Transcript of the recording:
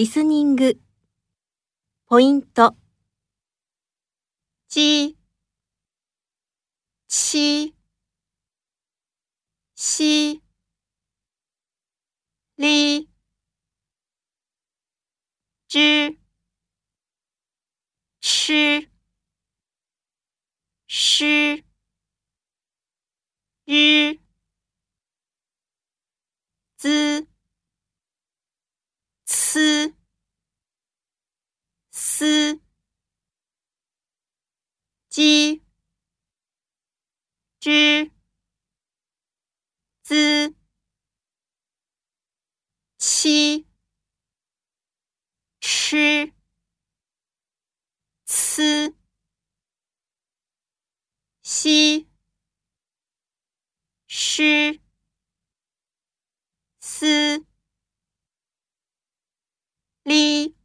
リスニング。ポイント。ち、ち、し、り、之、し、し、日、z、ц、斯、鸡、之、资、七、吃、呲、西、诗、哩。